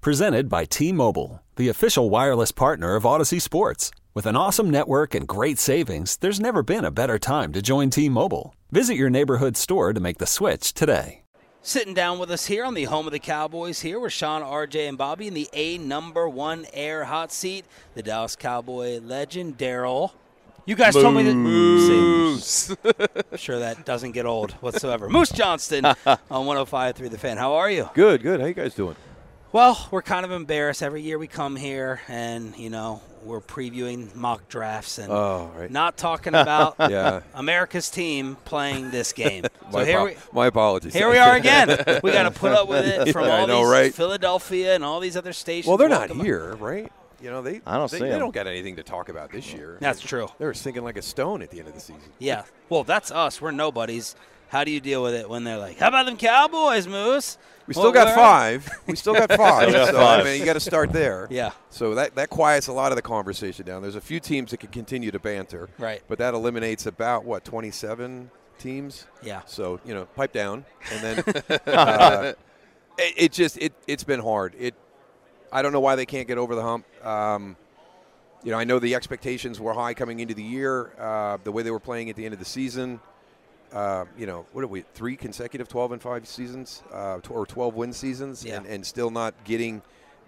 Presented by T Mobile, the official wireless partner of Audacy Sports. With an awesome network and great savings, there's never been a better time to join T Mobile. Visit your neighborhood store to make the switch today. Sitting down with us here on the home of the Cowboys here with Sean, RJ, and Bobby in the A number one air hot seat, the Dallas Cowboy legend, Daryl. You guys told me that. Moose. I'm sure that doesn't get old whatsoever. Moose Johnston on 105.3 The Fan. How are you? Good, good. How you guys doing? Well, we're kind of embarrassed. Every year we come here and, you know, we're previewing mock drafts and Oh, right. not talking about Yeah. America's team playing this game. So My, here apo- we, my apologies. Here we are again. We got to put up with it from Yeah, all know, these right? Philadelphia and all these other stations. Well, they're not Welcome- here, right? You know, they I don't they, see they 'em. don't got anything to talk about this year. That's true. They were sinking like a stone at the end of the season. Yeah. Well, that's us. We're nobodies. How do you deal with it when they're like, "How about them Cowboys, Moose?" We still Well, got where- five. We still got five. Still got so, I mean, you got to start there. Yeah. So that, that quiets a lot of the conversation down. There's a few teams that can continue to banter. Right. But that eliminates about, what, 27 teams? Yeah. So, you know, pipe down. And then uh, it, it just, it, it's been hard. It, I don't know why they can't get over the hump. Um, you know, I know the expectations were high coming into the year, uh, the way they were playing at the end of the season. Uh, you know, what are we? Three consecutive 12 and 5 seasons, uh, tw- or 12 win seasons, Yeah. and, and still not getting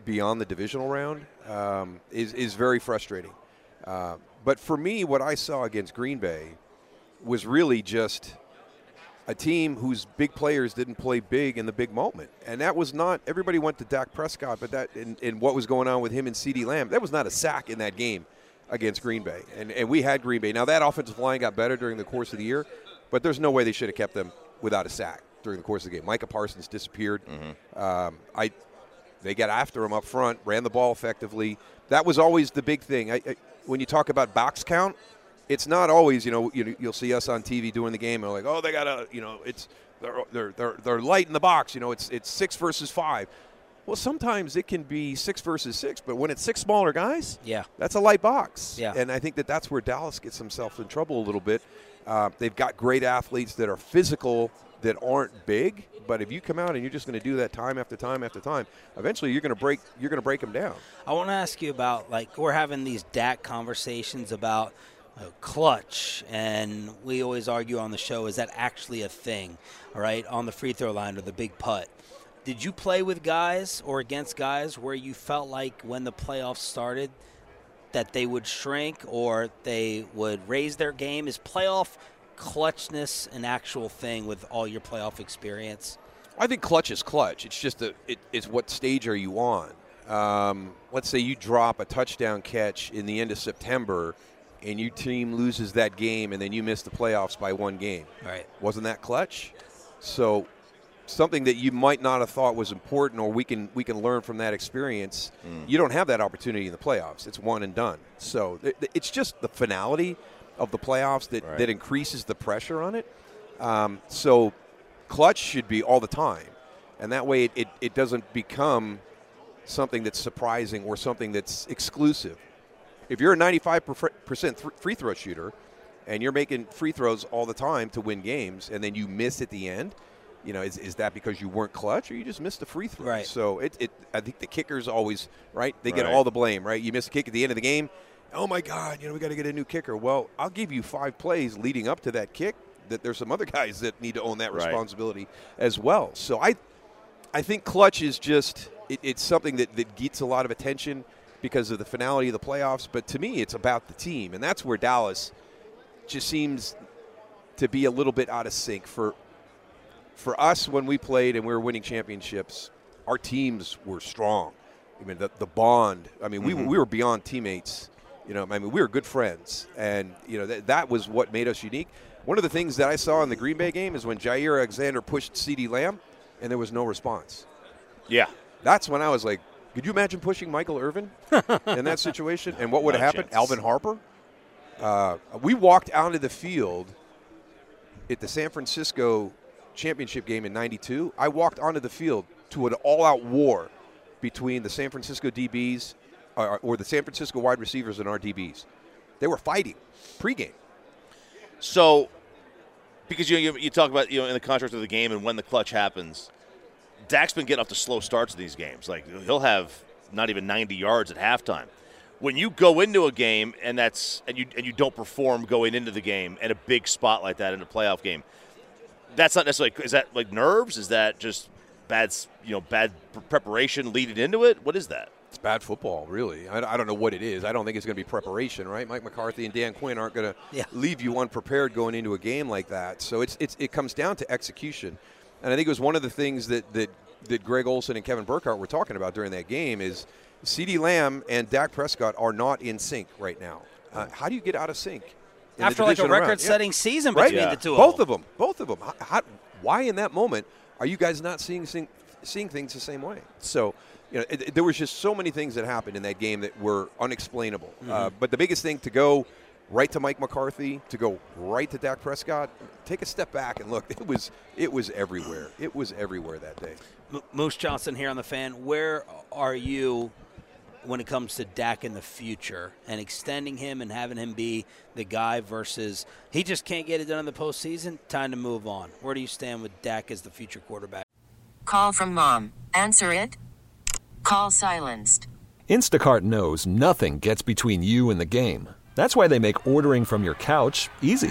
beyond the divisional round um, is, is very frustrating. Uh, but for me, what I saw against Green Bay was really just a team whose big players didn't play big in the big moment. And that was not everybody went to Dak Prescott, but that and, in what was going on with him and CeeDee Lamb, that was not a sack in that game against Green Bay. And and we had Green Bay. Now that offensive line got better during the course of the year, but there's no way they should have kept them without a sack during the course of the game. Micah Parsons disappeared. Um, I they got after him up front, ran the ball effectively. That was always the big thing. I, I, when you talk about box count, it's not always you know you, you'll see us on TV doing the game and they're like oh they got a you know it's they're, they're they're they're light in the box you know it's it's six versus five. Well, sometimes it can be six versus six, but when it's six smaller guys, Yeah. that's a light box. Yeah. And I think that that's where Dallas gets himself in trouble a little bit. Uh, they've got great athletes that are physical, that aren't big, but if you come out and you're just going to do that time after time after time, eventually you're going to break you're going to break them down. I want to ask you about like we're having these Dak conversations about uh, clutch, and we always argue on the show is that actually a thing, all right, on the free throw line or the big putt. Did you play with guys or against guys where you felt like when the playoffs started that they would shrink or they would raise their game? Is playoff clutchness an actual thing with all your playoff experience? I think clutch is clutch. It's just a, it, it's what stage are you on? Um, let's say you drop a touchdown catch in the end of September, and your team loses that game, and then you miss the playoffs by one game. Right. Wasn't that clutch? So something that you might not have thought was important, or we can we can learn from that experience. You don't have that opportunity in the playoffs. It's one and done. So th- th- it's just the finality of the playoffs that, Right. that increases the pressure on it. Um, so clutch should be all the time, and that way it, it, it doesn't become something that's surprising or something that's exclusive. If you're a 95% th- free throw shooter and you're making free throws all the time to win games and then you miss at the end, you know, is, is that because you weren't clutch or you just missed a free throw? Right. So it, it I think the kickers always, right? They get Right. all the blame, right? You miss a kick at the end of the game. Oh my God, you know, we got to get a new kicker. Well, I'll give you five plays leading up to that kick that there's some other guys that need to own that Right. responsibility as well. So I, I think clutch is just it, it's something that, that gets a lot of attention because of the finality of the playoffs. But to me, it's about the team, and that's where Dallas just seems to be a little bit out of sync for for us when we played and we were winning championships. Our teams were strong. I mean, the, the bond. I mean, we, we were beyond teammates. You know, I mean, we were good friends, and you know that that was what made us unique. One of the things that I saw in the Green Bay game is when Jaire Alexander pushed CeeDee Lamb, and there was no response. Yeah. That's when I was like, Could you imagine pushing Michael Irvin in that situation? And what would have happened? Alvin Harper? Uh, we walked out of the field at the San Francisco championship game in 92. I walked onto the field to an all out war between the San Francisco DBs or, uh, uh, or the San Francisco wide receivers and our DBs. They were fighting pregame. So, because you, you you talk about you know in the contrast of the game and when the clutch happens, Dak's been getting off to slow starts in these games. Like he'll have not even 90 yards at halftime. When you go into a game and that's and you and you don't perform going into the game and a big spot like that in a playoff game, that's not necessarily is that like nerves? Is that just bad you know bad pre- preparation leading into it? What is that? It's bad football, really. I, I don't know what it is. I don't think it's going to be preparation, right? Mike McCarthy and Dan Quinn aren't going to Yeah. leave you unprepared going into a game like that. So it's, it's it comes down to execution, and I think it was one of the things that that that Greg Olsen and Kevin Burkhardt were talking about during that game is CeeDee Lamb and Dak Prescott are not in sync right now. Uh, how do you get out of sync? In the After like a record-setting Yeah. season right? between the two Both of of them. Both of them. How, how, why in that moment are you guys not seeing seeing, seeing things the same way? So, you know, it, it- there was just so many things that happened in that game that were unexplainable. Uh, but the biggest thing to go right to Mike McCarthy, to go right to Dak Prescott, take a step back and look. It was it was everywhere. It was everywhere that day. M- Moose Johnston here on the fan. Where are you when it comes to Dak in the future and extending him and having him be the guy versus he just can't get it done in the postseason? Time to move on. Where do you stand with Dak as the future quarterback? Call from mom. Answer it. Call silenced. Instacart knows nothing gets between you and the game. That's why they make ordering from your couch easy.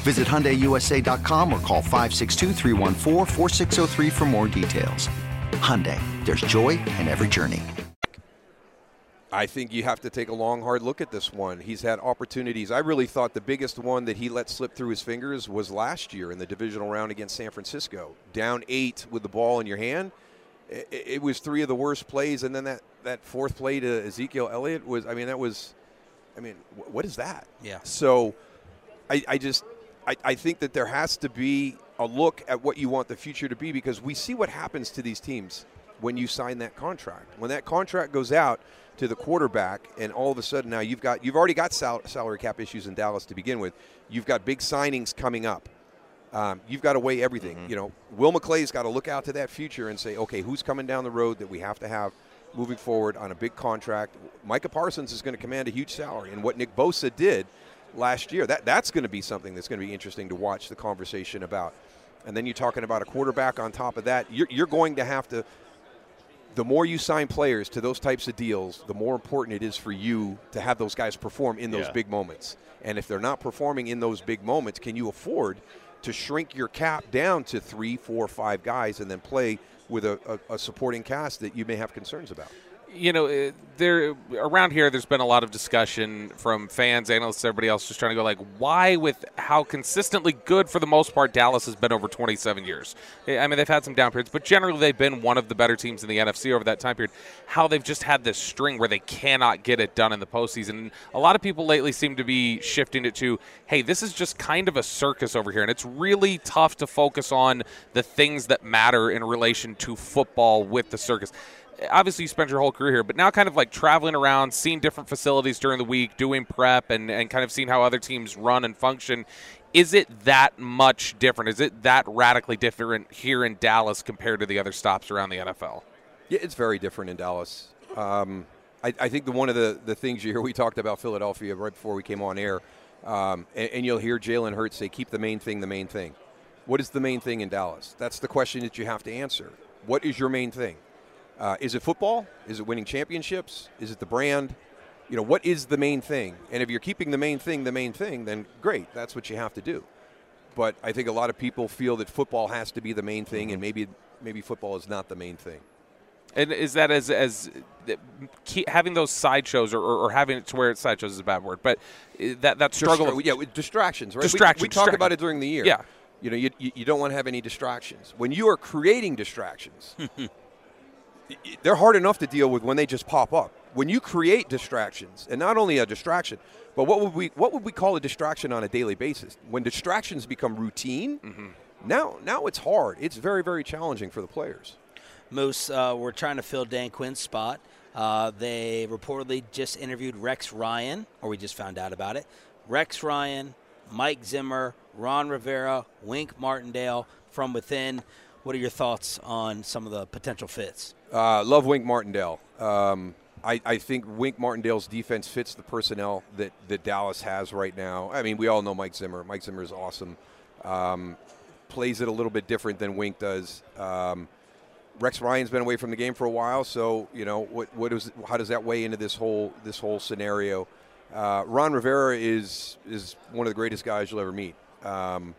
Visit HyundaiUSA.com or call 562-314-4603 for more details. Hyundai, there's joy in every journey. I think you have to take a long, hard look at this one. He's had opportunities. I really thought the biggest one that he let slip through his fingers was last year in the divisional round against San Francisco. Down eight with the ball in your hand. It, it was three of the worst plays, and then that, that fourth play to Ezekiel Elliott was, I mean, that was, I mean, what is that? Yeah. So I, I just, I, I think that there has to be a look at what you want the future to be because we see what happens to these teams when you sign that contract. When that contract goes out to the quarterback, and all of a sudden now you've got you've already got sal- salary cap issues in Dallas to begin with. You've got big signings coming up. Um, you've got to weigh everything. You know, Will McClay's got to look out to that future and say, okay, who's coming down the road that we have to have moving forward on a big contract? Micah Parsons is going to command a huge salary, and what Nick Bosa did last year, that that's going to be something that's going to be interesting to watch the conversation about. And then you're talking about a quarterback on top of that. You're, you're going to have to the more you sign players to those types of deals, the more important it is for you to have those guys perform in those Yeah. big moments. And if they're not performing in those big moments, can you afford to shrink your cap down to three, four, five guys and then play with a, a, a supporting cast that you may have concerns about? You know, uh, there around here, there's been a lot of discussion from fans, analysts, everybody else, just trying to go like, why, with how consistently good for the most part Dallas has been over 27 years. I mean, they've had some down periods, but generally they've been one of the better teams in the NFC over that time period. How they've just had this string where they cannot get it done in the postseason. A lot of people lately seem to be shifting it to, hey, this is just kind of a circus over here, and it's really tough to focus on the things that matter in relation to football with the circus obviously you spent your whole career here, but now kind of like traveling around, seeing different facilities during the week, doing prep, and, and kind of seeing how other teams run and function. Is it that much different? Is it that radically different here in Dallas compared to the other stops around the NFL? Yeah, it's very different in Dallas. Um, I, I, think the one of the, the things you hear, we talked about Philadelphia right before we came on air, um, and, and, you'll hear Jalen Hurts say, keep the main thing the main thing. What is the main thing in Dallas? That's the question that you have to answer. What is your main thing? Uh, is it football? Is it winning championships? Is it the brand? You know, what is the main thing? And if you're keeping the main thing the main thing, then great, that's what you have to do. But I think a lot of people feel that football has to be the main thing, and maybe maybe football is not the main thing. And is that as as having those sideshows or, or, having it to where it's sideshows is a bad word, but that that struggle, Distra- yeah, with distractions, right? Distractions. We, we talk about it during the year. Yeah, you know, you, you don't want to have any distractions. When you are creating distractions, they're hard enough to deal with when they just pop up. When you create distractions, and not only a distraction, but what would we what would we call a distraction on a daily basis? When distractions become routine, mm-hmm. now now it's hard. It's very very challenging for the players. Moose, uh, we're trying to fill Dan Quinn's spot. Uh, they reportedly just interviewed Rex Ryan, or we just found out about it. Rex Ryan, Mike Zimmer, Ron Rivera, Wink Martindale from within. What are your thoughts on some of the potential fits? Uh, love Wink Martindale. Um, I, I, think Wink Martindale's defense fits the personnel that, that Dallas has right now. I mean, we all know Mike Zimmer. Mike Zimmer is awesome. Um, plays it a little bit different than Wink does. Um, Rex Ryan's been away from the game for a while, so you know what what is how does that weigh into this whole this whole scenario? Uh, Ron Rivera is is one of the greatest guys you'll ever meet, um,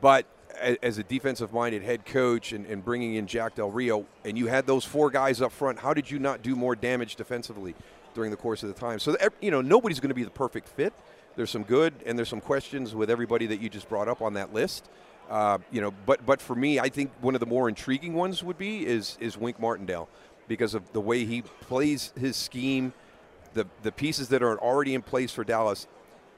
but as a defensive minded head coach and, and, bringing in Jack Del Rio, and you had those four guys up front, how did you not do more damage defensively during the course of the time? So, you know, nobody's going to be the perfect fit. There's some good and there's some questions with everybody that you just brought up on that list. Uh, you know, but but for me, I think one of the more intriguing ones would be is is Wink Martindale because of the way he plays his scheme, the the pieces that are already in place for Dallas.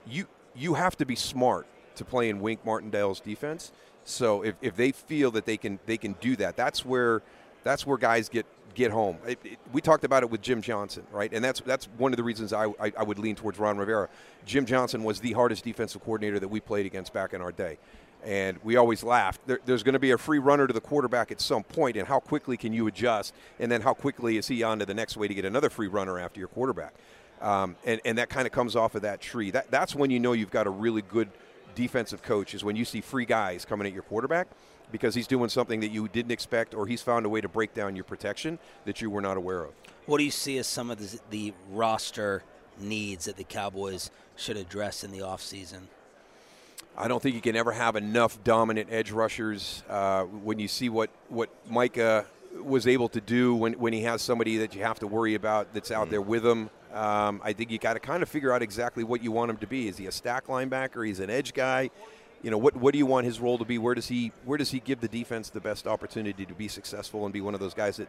You you have to be smart to play in Wink Martindale's defense. So if, if they feel that they can they can do that, that's where that's where guys get get home. It, it, we talked about it with Jim Johnson, right? And that's that's one of the reasons I, I, I would lean towards Ron Rivera. Jim Johnson was the hardest defensive coordinator that we played against back in our day. And we always laughed. There, there's going to be a free runner to the quarterback at some point, and how quickly can you adjust? And then how quickly is he on to the next way to get another free runner after your quarterback? Um, and, and that kind of comes off of that tree. That, that's when you know you've got a really good defensive coach, is when you see free guys coming at your quarterback because he's doing something that you didn't expect or he's found a way to break down your protection that you were not aware of. What do you see as some of the, the roster needs that the Cowboys should address in the offseason? I don't think you can ever have enough dominant edge rushers. Uh, when you see what, what Micah was able to do when, when he has somebody that you have to worry about that's out mm. there with him, um, I think you got to kind of figure out exactly what you want him to be. Is he a stack linebacker? He's an edge guy. You know what? What do you want his role to be? Where does he Where does he give the defense the best opportunity to be successful and be one of those guys that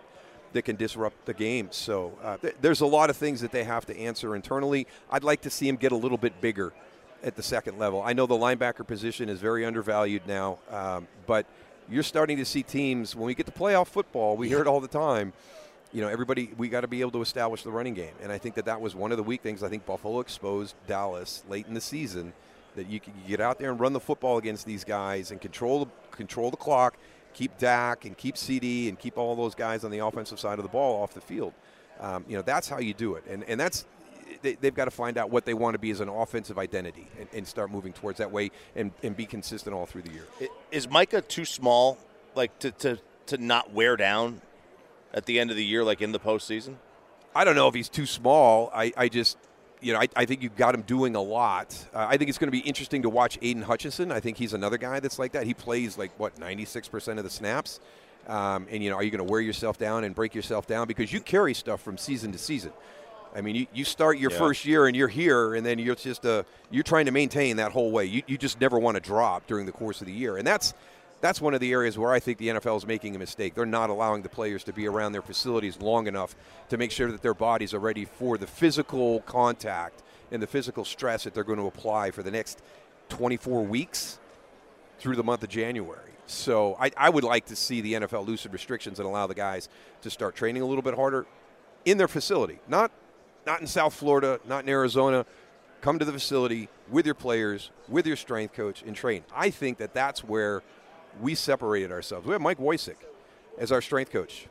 that can disrupt the game? So uh, th- there's a lot of things that they have to answer internally. I'd like to see him get a little bit bigger at the second level. I know the linebacker position is very undervalued now, um, but you're starting to see teams when we get to playoff football. We hear it all the time. You know, everybody we got to be able to establish the running game, and I think that that was one of the weak things. I think Buffalo exposed Dallas late in the season that you can get out there and run the football against these guys and control the, control the clock, keep Dak and keep CeeDee and keep all those guys on the offensive side of the ball off the field. Um, you know, that's how you do it, and and that's they, have got to find out what they want to be as an offensive identity and, and start moving towards that way and, and, be consistent all through the year. Is Micah too small, like to, to, to not wear down at the end of the year, like in the postseason? I don't know if he's too small. I, I just, you know, I, I think you've got him doing a lot. Uh, I think it's going to be interesting to watch Aidan Hutchinson. I think he's another guy that's like that. He plays like, what, 96% of the snaps? Um, and, you know, are you going to wear yourself down and break yourself down? Because you carry stuff from season to season. I mean, you, you start your yeah. first year and you're here, and then you're just uh, you're trying to maintain that whole way. You, you just never want to drop during the course of the year, and that's that's one of the areas where I think the NFL is making a mistake. They're not allowing the players to be around their facilities long enough to make sure that their bodies are ready for the physical contact and the physical stress that they're going to apply for the next 24 weeks. through the month of January. So I, I would like to see the NFL loosen restrictions and allow the guys to start training a little bit harder in their facility, not not in South Florida, not in Arizona. Come to the facility with your players, with your strength coach, and train. I think that that's where we separated ourselves. We have Mike Woicik as our strength coach.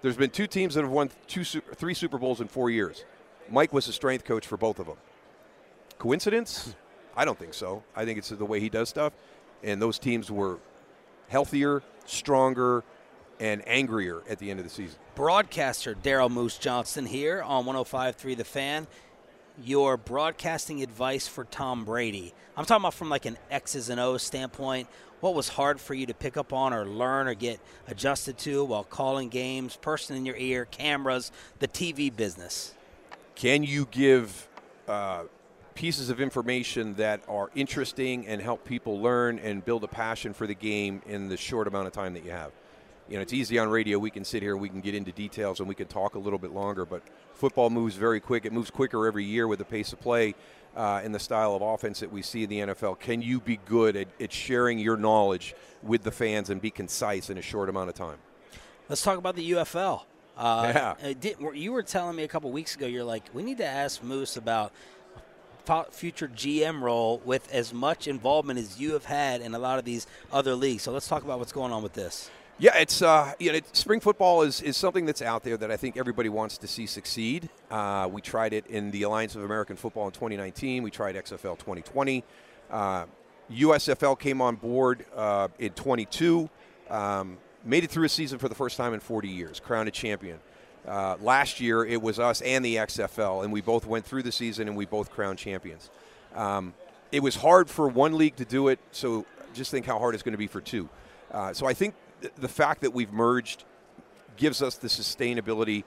There's been two teams that have won two, three Super Bowls in four years. Mike was the strength coach for both of them. Coincidence? I don't think so. I think it's the way he does stuff. And those teams were healthier, stronger, and angrier at the end of the season. Broadcaster Daryl Moose Johnston here on 105.3 The Fan. Your broadcasting advice for Tom Brady. I'm talking about from like an X's and O's standpoint. What was hard for you to pick up on or learn or get adjusted to while calling games, person in your ear, cameras, the TV business? Can you give uh, pieces of information that are interesting and help people learn and build a passion for the game in the short amount of time that you have? You know, it's easy on radio. We can sit here, we can get into details, and we can talk a little bit longer. But football moves very quick. It moves quicker every year with the pace of play uh, and the style of offense that we see in the NFL. Can you be good at, at sharing your knowledge with the fans and be concise in a short amount of time? Let's talk about the UFL. Uh, yeah. Did, you were telling me a couple weeks ago, you're like, we need to ask Moose about future GM role with as much involvement as you have had in a lot of these other leagues. So let's talk about what's going on with this. Yeah, it's uh, you know, spring football is, is something that's out there that I think everybody wants to see succeed. Uh, we tried it in the Alliance of American Football in 2019. We tried XFL 2020. Uh, USFL came on board uh, in 22. Um, made it through a season for the first time in 40 years, crowned a champion. Uh, last year, it was us and the XFL, and we both went through the season and we both crowned champions. Um, it was hard for one league to do it, so just think how hard it's going to be for two. Uh, so I think the fact that we've merged gives us the sustainability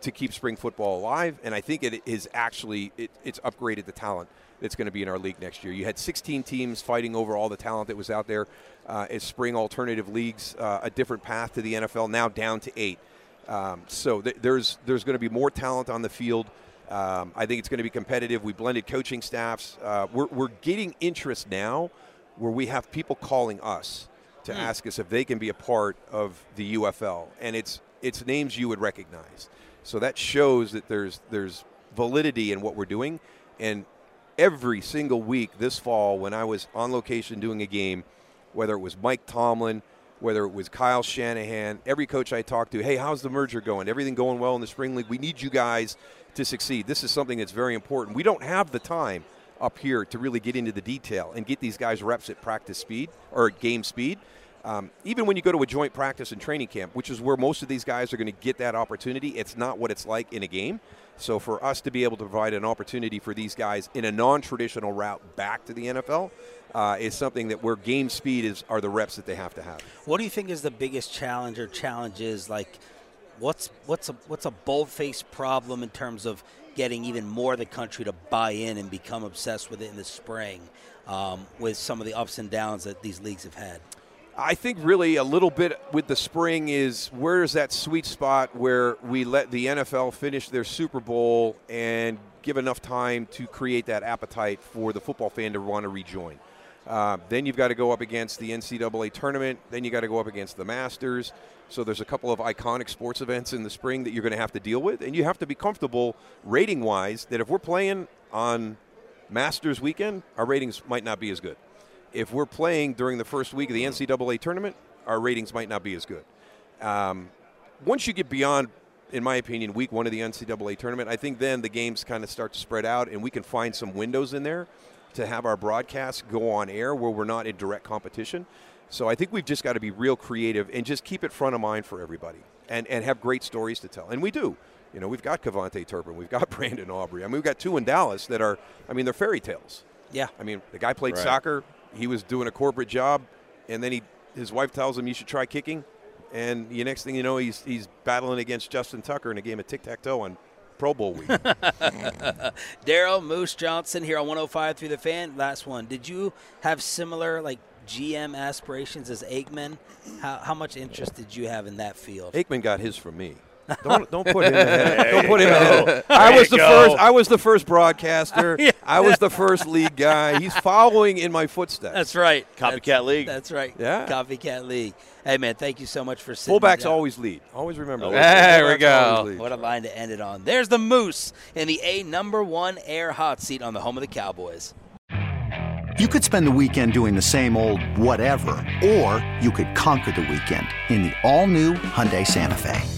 to keep spring football alive, and I think it is actually it, it's upgraded the talent that's going to be in our league next year. You had 16 teams fighting over all the talent that was out there uh, as spring alternative leagues, uh, a different path to the NFL, now down to eight. Um, so th- there's there's going to be more talent on the field. Um, I think it's going to be competitive. We blended coaching staffs. Uh, we're, we're getting interest now where we have people calling us to mm. ask us if they can be a part of the UFL, and it's it's names you would recognize. So that shows that there's there's validity in what we're doing, and every single week this fall when I was on location doing a game, whether it was Mike Tomlin, whether it was Kyle Shanahan, every coach I talked to, hey, how's the merger going? Everything going well in the spring league? We need you guys to succeed. This is something that's very important. We don't have the time up here to really get into the detail and get these guys reps at practice speed or at game speed. Um, even when you go to a joint practice and training camp, which is where most of these guys are going to get that opportunity, it's not what it's like in a game. So for us to be able to provide an opportunity for these guys in a non-traditional route back to the NFL uh, is something that where game speed is are the reps that they have to have. What do you think is the biggest challenge or challenges like? What's what's a what's a bold-faced problem in terms of getting even more of the country to buy in and become obsessed with it in the spring, um, with some of the ups and downs that these leagues have had? I think really a little bit with the spring is where is that sweet spot where we let the NFL finish their Super Bowl and give enough time to create that appetite for the football fan to want to rejoin. Uh, then you've got to go up against the NCAA tournament. Then you got to go up against the Masters. So there's a couple of iconic sports events in the spring that you're going to have to deal with, and you have to be comfortable rating wise that if we're playing on Masters weekend, our ratings might not be as good if we're playing during the first week of the NCAA tournament, our ratings might not be as good. Um, once you get beyond, in my opinion, week one of the NCAA tournament, I think then the games kind of start to spread out and we can find some windows in there to have our broadcasts go on air where we're not in direct competition. So I think we've just got to be real creative and just keep it front of mind for everybody and, and have great stories to tell. And we do. You know, we've got KaVontae Turpin, we've got Brandon Aubrey. I mean, we've got two in Dallas that are, I mean, they're fairy tales. Yeah. I mean, the guy played Right. soccer. He was doing a corporate job, and then he his wife tells him you should try kicking, and the next thing you know, he's he's battling against Justin Tucker in a game of tic tac toe on Pro Bowl week. Daryl Moose Johnston here on 105 through the fan. Last one. Did you have similar like GM aspirations as Aikman? How, how much interest did you have in that field? Aikman got his from me. Don't don't put him ahead. There Don't put him ahead. I was the go. first. I was the first broadcaster. I was the first league guy. He's following in my footsteps. That's right. Copycat That's- league. That's right. Yeah. Copycat league. Hey man, thank you so much for sitting. Fullbacks down. always lead. Always remember oh, that. There we go. What a line to end it on. There's the Moose in the A number one air hot seat on the home of the Cowboys. You could spend the weekend doing the same old whatever, or you could conquer the weekend in the all-new Hyundai Santa Fe.